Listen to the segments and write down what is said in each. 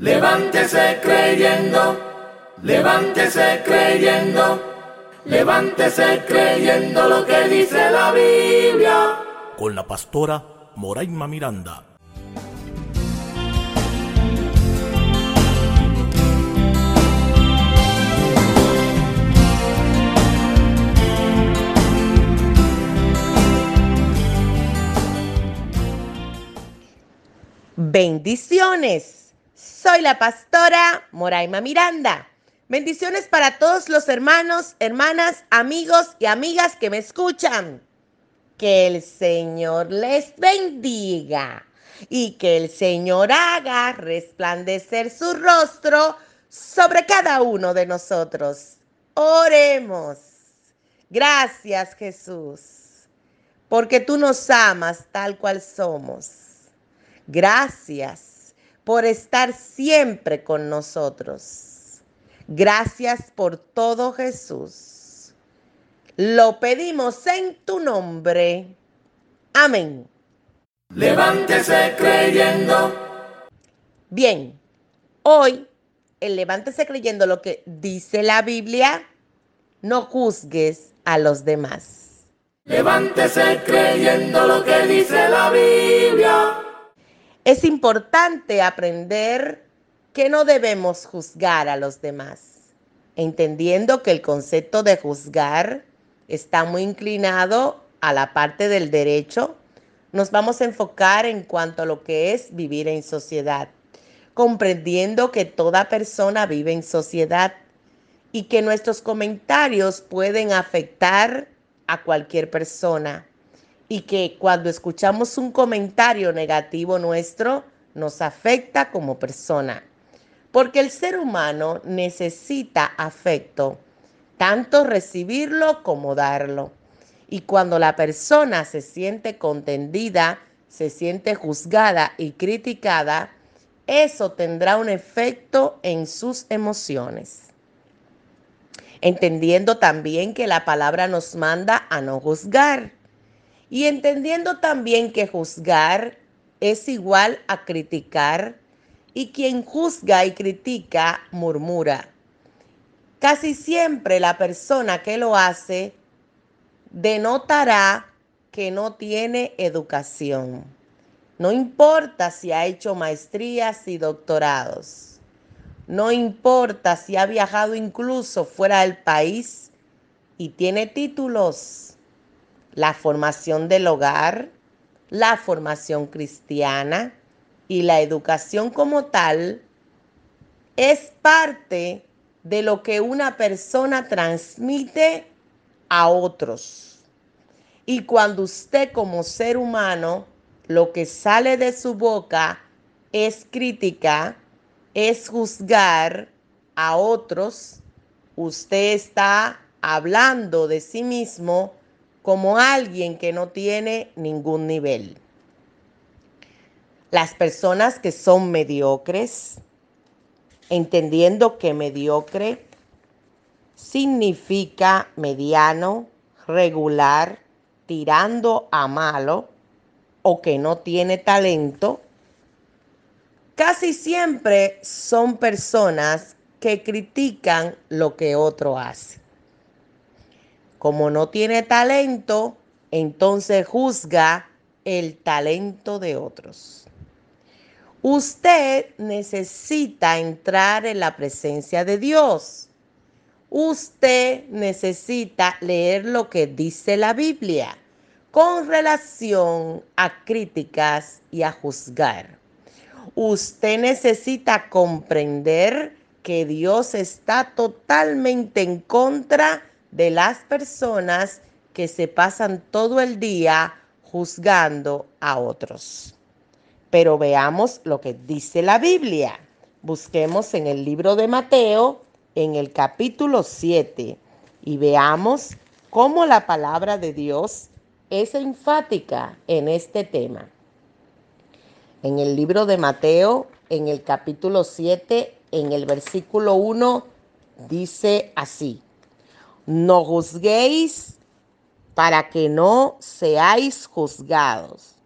Levántese creyendo, levántese creyendo, levántese creyendo lo que dice la Biblia. Con la pastora Moraima Miranda. Bendiciones. Soy la pastora Moraima Miranda. Bendiciones para todos los hermanos, hermanas, amigos y amigas que me escuchan. Que el Señor les bendiga y que el Señor haga resplandecer su rostro sobre cada uno de nosotros. Oremos. Gracias Jesús, porque tú nos amas tal cual somos. Gracias por estar siempre con nosotros. Gracias por todo Jesús. Lo pedimos en tu nombre. Amén. Levántese creyendo. Bien, hoy el levántese creyendo lo que dice la Biblia, no juzgues a los demás. Levántese creyendo lo que dice la Biblia. Es importante aprender que no debemos juzgar a los demás, entendiendo que el concepto de juzgar está muy inclinado a la parte del derecho. Nos vamos a enfocar en cuanto a lo que es vivir en sociedad, comprendiendo que toda persona vive en sociedad y que nuestros comentarios pueden afectar a cualquier persona y que cuando escuchamos un comentario negativo nuestro nos afecta como persona. Porque el ser humano necesita afecto, tanto recibirlo como darlo. Y cuando la persona se siente contendida, se siente juzgada y criticada, eso tendrá un efecto en sus emociones. Entendiendo también que la palabra nos manda a no juzgar y entendiendo también que juzgar es igual a criticar y quien juzga y critica murmura. Casi siempre la persona que lo hace denotará que no tiene educación. No importa si ha hecho maestrías y doctorados. No importa si ha viajado incluso fuera del país y tiene títulos la formación del hogar, la formación cristiana y la educación como tal es parte de lo que una persona transmite a otros. Y cuando usted como ser humano, lo que sale de su boca es crítica, es juzgar a otros, usted está hablando de sí mismo como alguien que no tiene ningún nivel. Las personas que son mediocres, entendiendo que mediocre significa mediano, regular, tirando a malo o que no tiene talento, casi siempre son personas que critican lo que otro hace. Como no tiene talento, entonces juzga el talento de otros. Usted necesita entrar en la presencia de Dios. Usted necesita leer lo que dice la Biblia con relación a críticas y a juzgar. Usted necesita comprender que Dios está totalmente en contra de las personas que se pasan todo el día juzgando a otros. Pero veamos lo que dice la Biblia. Busquemos en el libro de Mateo, en el capítulo 7, y veamos cómo la palabra de Dios es enfática en este tema. En el libro de Mateo, en el capítulo 7, en el versículo 1, dice así. No juzguéis para que no seáis juzgados,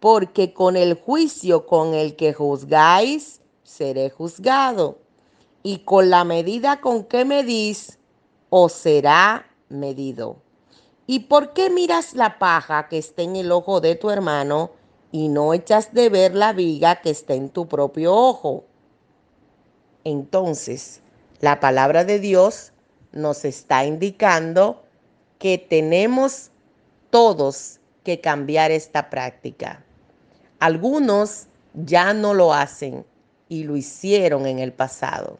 porque con el juicio con el que juzgáis, seré juzgado, y con la medida con que medís, os será medido. ¿Y por qué miras la paja que está en el ojo de tu hermano y no echas de ver la viga que está en tu propio ojo? Entonces, la palabra de Dios nos está indicando que tenemos todos que cambiar esta práctica. Algunos ya no lo hacen y lo hicieron en el pasado.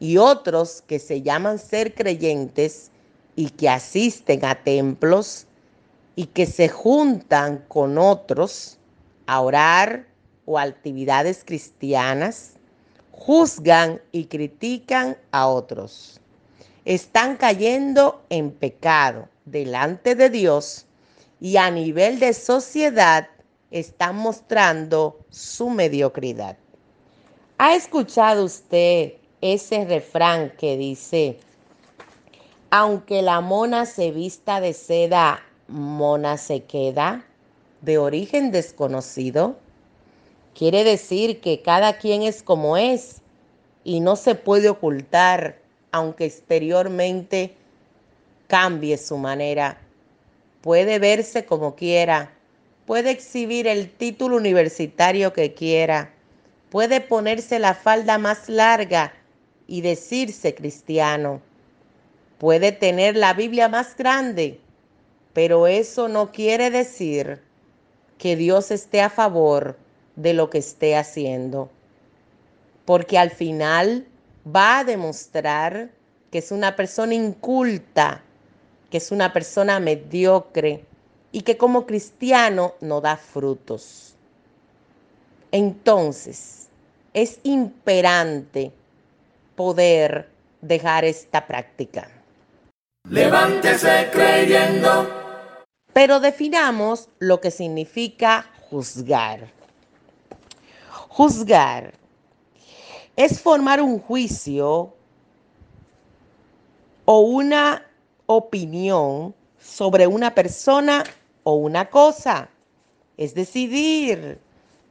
Y otros que se llaman ser creyentes y que asisten a templos y que se juntan con otros a orar o actividades cristianas, juzgan y critican a otros. Están cayendo en pecado delante de Dios y a nivel de sociedad están mostrando su mediocridad. ¿Ha escuchado usted ese refrán que dice, aunque la mona se vista de seda, mona se queda, de origen desconocido? Quiere decir que cada quien es como es y no se puede ocultar, aunque exteriormente cambie su manera. Puede verse como quiera, puede exhibir el título universitario que quiera, puede ponerse la falda más larga y decirse cristiano, puede tener la Biblia más grande, pero eso no quiere decir que Dios esté a favor de lo que esté haciendo, porque al final va a demostrar que es una persona inculta, que es una persona mediocre y que como cristiano no da frutos. Entonces, es imperante poder dejar esta práctica. Levántese creyendo. Pero definamos lo que significa juzgar. Juzgar es formar un juicio o una opinión sobre una persona o una cosa. Es decidir,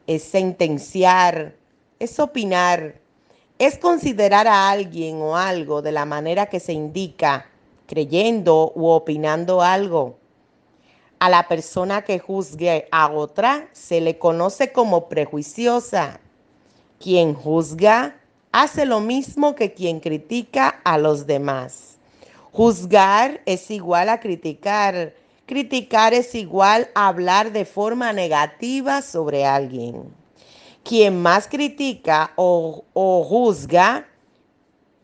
es sentenciar, es opinar, es considerar a alguien o algo de la manera que se indica, creyendo u opinando algo. A la persona que juzgue a otra se le conoce como prejuiciosa. Quien juzga hace lo mismo que quien critica a los demás. Juzgar es igual a criticar. Criticar es igual a hablar de forma negativa sobre alguien. Quien más critica o, o juzga,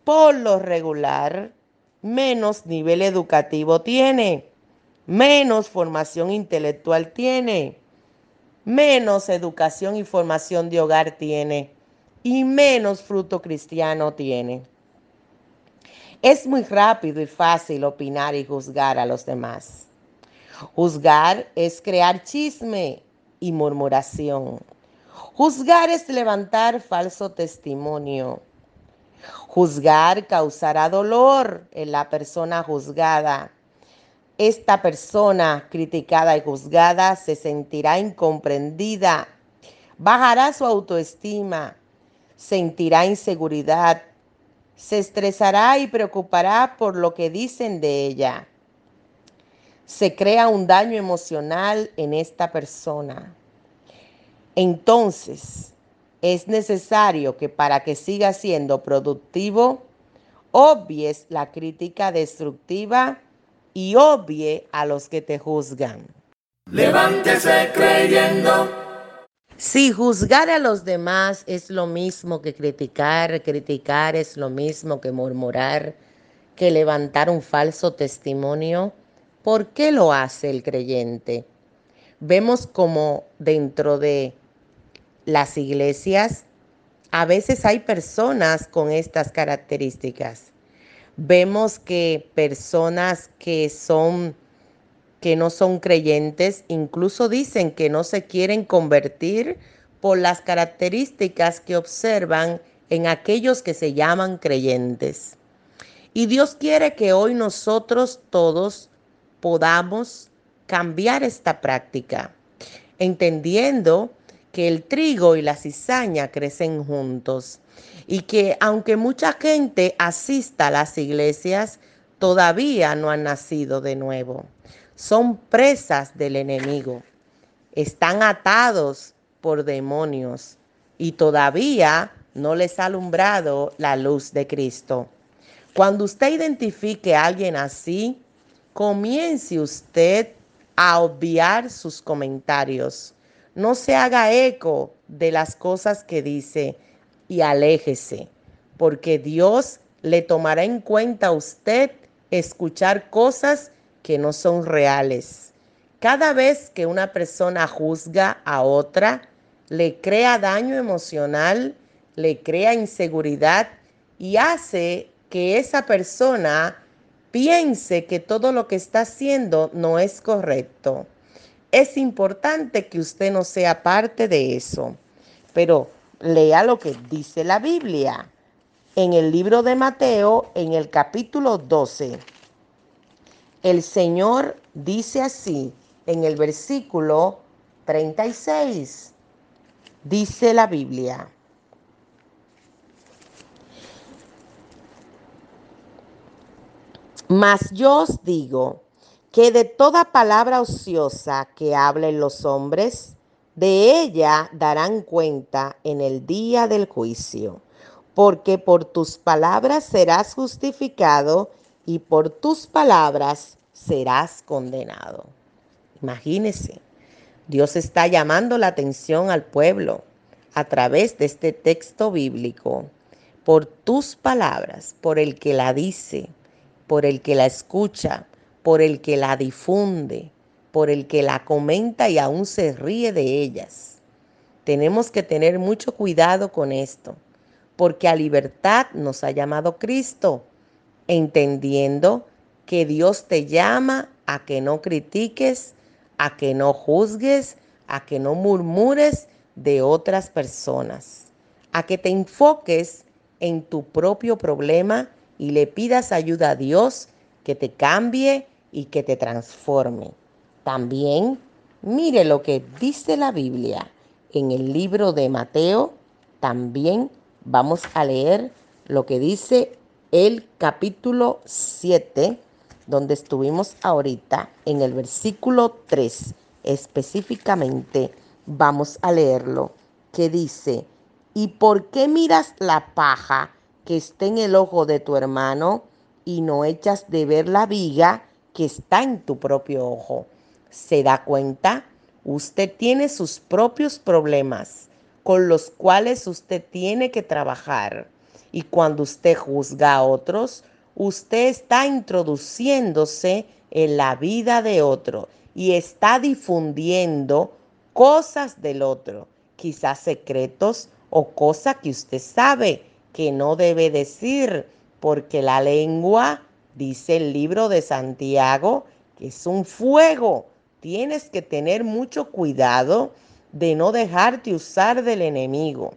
por lo regular, menos nivel educativo tiene menos formación intelectual tiene, menos educación y formación de hogar tiene y menos fruto cristiano tiene. Es muy rápido y fácil opinar y juzgar a los demás. Juzgar es crear chisme y murmuración. Juzgar es levantar falso testimonio. Juzgar causará dolor en la persona juzgada esta persona criticada y juzgada se sentirá incomprendida, bajará su autoestima, sentirá inseguridad, se estresará y preocupará por lo que dicen de ella. Se crea un daño emocional en esta persona. Entonces, es necesario que para que siga siendo productivo, obvies la crítica destructiva y obvie a los que te juzgan. Levántese creyendo. Si juzgar a los demás es lo mismo que criticar, criticar es lo mismo que murmurar, que levantar un falso testimonio, ¿por qué lo hace el creyente? Vemos como dentro de las iglesias a veces hay personas con estas características vemos que personas que son que no son creyentes incluso dicen que no se quieren convertir por las características que observan en aquellos que se llaman creyentes. Y Dios quiere que hoy nosotros todos podamos cambiar esta práctica, entendiendo que el trigo y la cizaña crecen juntos y que aunque mucha gente asista a las iglesias, todavía no han nacido de nuevo. Son presas del enemigo. Están atados por demonios y todavía no les ha alumbrado la luz de Cristo. Cuando usted identifique a alguien así, comience usted a obviar sus comentarios. No se haga eco de las cosas que dice y aléjese, porque Dios le tomará en cuenta a usted escuchar cosas que no son reales. Cada vez que una persona juzga a otra, le crea daño emocional, le crea inseguridad y hace que esa persona piense que todo lo que está haciendo no es correcto. Es importante que usted no sea parte de eso, pero lea lo que dice la Biblia en el libro de Mateo, en el capítulo 12. El Señor dice así en el versículo 36. Dice la Biblia. Mas yo os digo que de toda palabra ociosa que hablen los hombres, de ella darán cuenta en el día del juicio, porque por tus palabras serás justificado y por tus palabras serás condenado. Imagínese, Dios está llamando la atención al pueblo a través de este texto bíblico. Por tus palabras, por el que la dice, por el que la escucha, por el que la difunde, por el que la comenta y aún se ríe de ellas. Tenemos que tener mucho cuidado con esto, porque a libertad nos ha llamado Cristo, entendiendo que Dios te llama a que no critiques, a que no juzgues, a que no murmures de otras personas, a que te enfoques en tu propio problema y le pidas ayuda a Dios que te cambie y que te transforme. También mire lo que dice la Biblia en el libro de Mateo. También vamos a leer lo que dice el capítulo 7, donde estuvimos ahorita, en el versículo 3 específicamente, vamos a leerlo, que dice, ¿y por qué miras la paja que está en el ojo de tu hermano y no echas de ver la viga que está en tu propio ojo. ¿Se da cuenta? Usted tiene sus propios problemas con los cuales usted tiene que trabajar. Y cuando usted juzga a otros, usted está introduciéndose en la vida de otro y está difundiendo cosas del otro, quizás secretos o cosas que usted sabe que no debe decir, porque la lengua, dice el libro de Santiago, que es un fuego. Tienes que tener mucho cuidado de no dejarte usar del enemigo.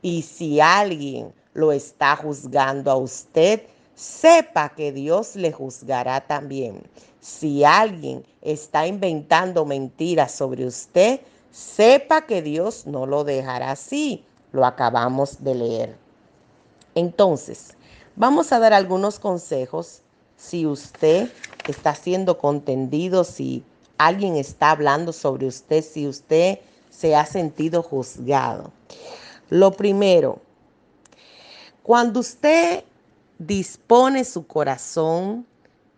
Y si alguien lo está juzgando a usted, sepa que Dios le juzgará también. Si alguien está inventando mentiras sobre usted, sepa que Dios no lo dejará así. Lo acabamos de leer. Entonces, vamos a dar algunos consejos si usted está siendo contendido, si alguien está hablando sobre usted, si usted se ha sentido juzgado. Lo primero, cuando usted dispone su corazón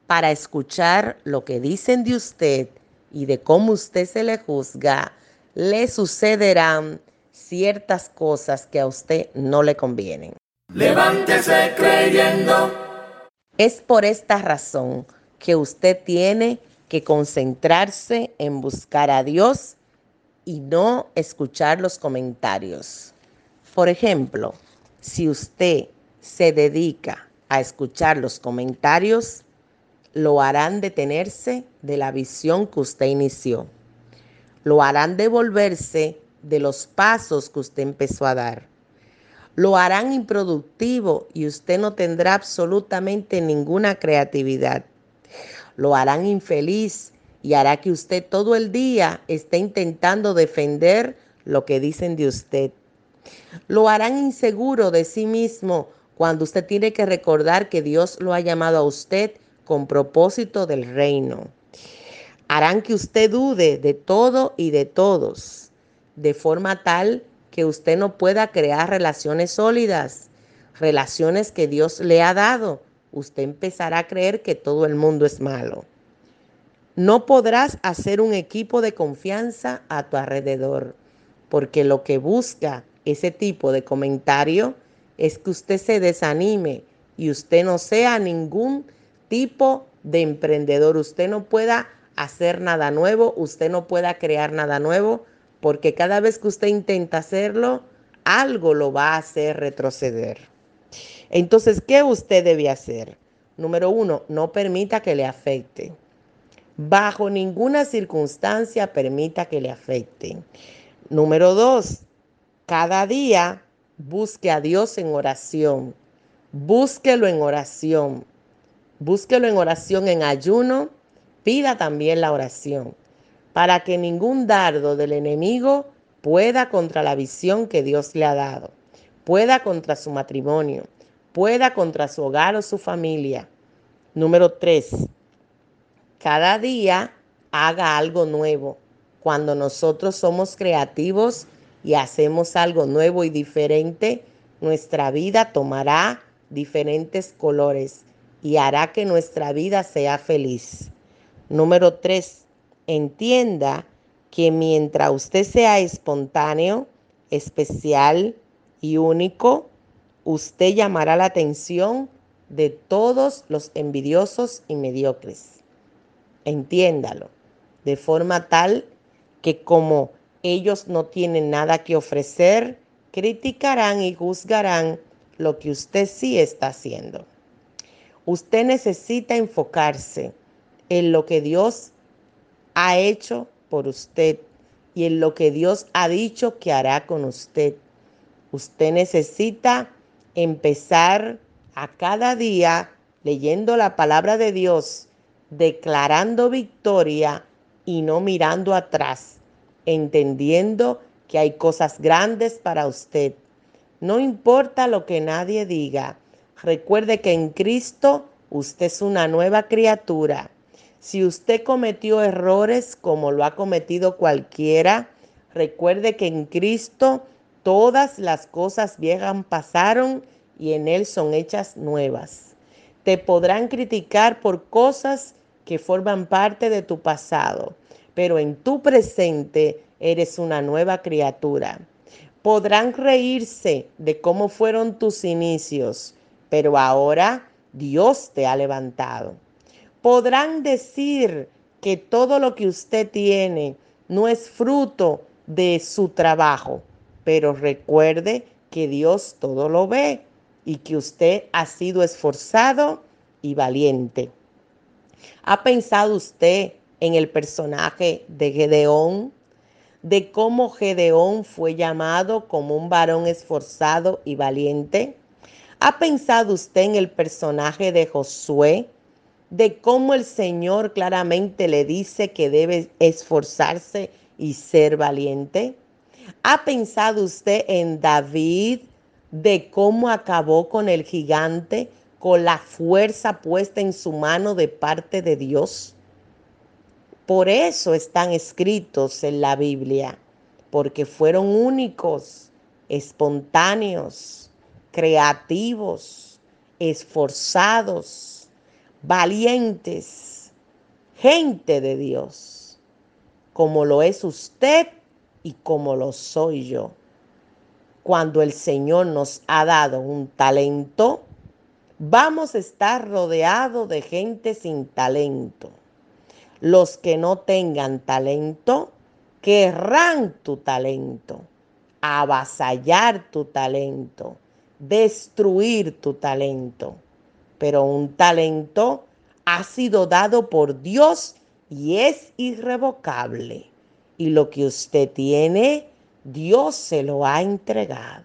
para escuchar lo que dicen de usted y de cómo usted se le juzga, le sucederán ciertas cosas que a usted no le convienen. Levántese creyendo. Es por esta razón que usted tiene que concentrarse en buscar a Dios y no escuchar los comentarios. Por ejemplo, si usted se dedica a escuchar los comentarios, lo harán detenerse de la visión que usted inició. Lo harán devolverse de los pasos que usted empezó a dar lo harán improductivo y usted no tendrá absolutamente ninguna creatividad. Lo harán infeliz y hará que usted todo el día esté intentando defender lo que dicen de usted. Lo harán inseguro de sí mismo cuando usted tiene que recordar que Dios lo ha llamado a usted con propósito del reino. Harán que usted dude de todo y de todos, de forma tal que usted no pueda crear relaciones sólidas, relaciones que Dios le ha dado. Usted empezará a creer que todo el mundo es malo. No podrás hacer un equipo de confianza a tu alrededor, porque lo que busca ese tipo de comentario es que usted se desanime y usted no sea ningún tipo de emprendedor. Usted no pueda hacer nada nuevo, usted no pueda crear nada nuevo, porque cada vez que usted intenta hacerlo, algo lo va a hacer retroceder. Entonces, ¿qué usted debe hacer? Número uno, no permita que le afecte. Bajo ninguna circunstancia permita que le afecten. Número dos, cada día busque a Dios en oración. Búsquelo en oración. Búsquelo en oración en ayuno. Pida también la oración para que ningún dardo del enemigo pueda contra la visión que Dios le ha dado, pueda contra su matrimonio, pueda contra su hogar o su familia. Número tres, cada día haga algo nuevo. Cuando nosotros somos creativos y hacemos algo nuevo y diferente, nuestra vida tomará diferentes colores y hará que nuestra vida sea feliz. Número tres, entienda que mientras usted sea espontáneo, especial y único, usted llamará la atención de todos los envidiosos y mediocres. Entiéndalo, de forma tal que como ellos no tienen nada que ofrecer, criticarán y juzgarán lo que usted sí está haciendo. Usted necesita enfocarse en lo que Dios ha hecho por usted y en lo que Dios ha dicho que hará con usted. Usted necesita empezar a cada día leyendo la palabra de Dios, declarando victoria y no mirando atrás, entendiendo que hay cosas grandes para usted. No importa lo que nadie diga, recuerde que en Cristo usted es una nueva criatura. Si usted cometió errores como lo ha cometido cualquiera, recuerde que en Cristo todas las cosas viejas pasaron y en Él son hechas nuevas. Te podrán criticar por cosas que forman parte de tu pasado, pero en tu presente eres una nueva criatura. Podrán reírse de cómo fueron tus inicios, pero ahora Dios te ha levantado. Podrán decir que todo lo que usted tiene no es fruto de su trabajo, pero recuerde que Dios todo lo ve y que usted ha sido esforzado y valiente. ¿Ha pensado usted en el personaje de Gedeón? ¿De cómo Gedeón fue llamado como un varón esforzado y valiente? ¿Ha pensado usted en el personaje de Josué? de cómo el Señor claramente le dice que debe esforzarse y ser valiente? ¿Ha pensado usted en David de cómo acabó con el gigante con la fuerza puesta en su mano de parte de Dios? Por eso están escritos en la Biblia, porque fueron únicos, espontáneos, creativos, esforzados valientes, gente de Dios, como lo es usted y como lo soy yo. Cuando el Señor nos ha dado un talento, vamos a estar rodeados de gente sin talento. Los que no tengan talento, querrán tu talento, avasallar tu talento, destruir tu talento pero un talento ha sido dado por Dios y es irrevocable. Y lo que usted tiene, Dios se lo ha entregado.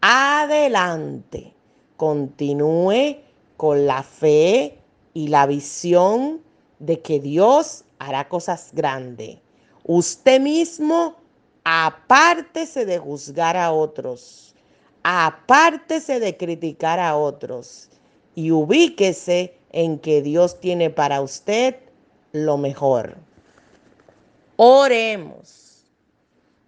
Adelante, continúe con la fe y la visión de que Dios hará cosas grandes. Usted mismo apártese de juzgar a otros, apártese de criticar a otros y ubíquese en que Dios tiene para usted lo mejor. Oremos.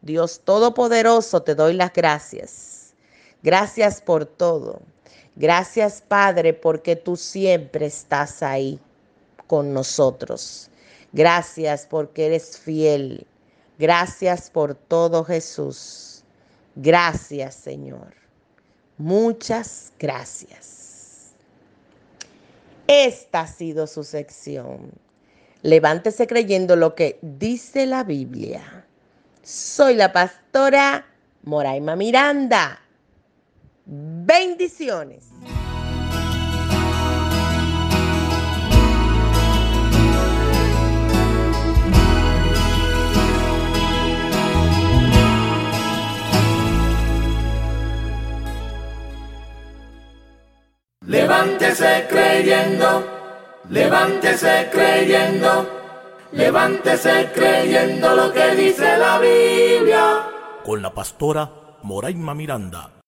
Dios Todopoderoso, te doy las gracias. Gracias por todo. Gracias, Padre, porque tú siempre estás ahí con nosotros. Gracias porque eres fiel. Gracias por todo, Jesús. Gracias, Señor. Muchas gracias. Esta ha sido su sección. Levántese creyendo lo que dice la Biblia. Soy la pastora Moraima Miranda. Bendiciones. Levántese creyendo, levántese creyendo, levántese creyendo lo que dice la Biblia. Con la pastora Moraima Miranda.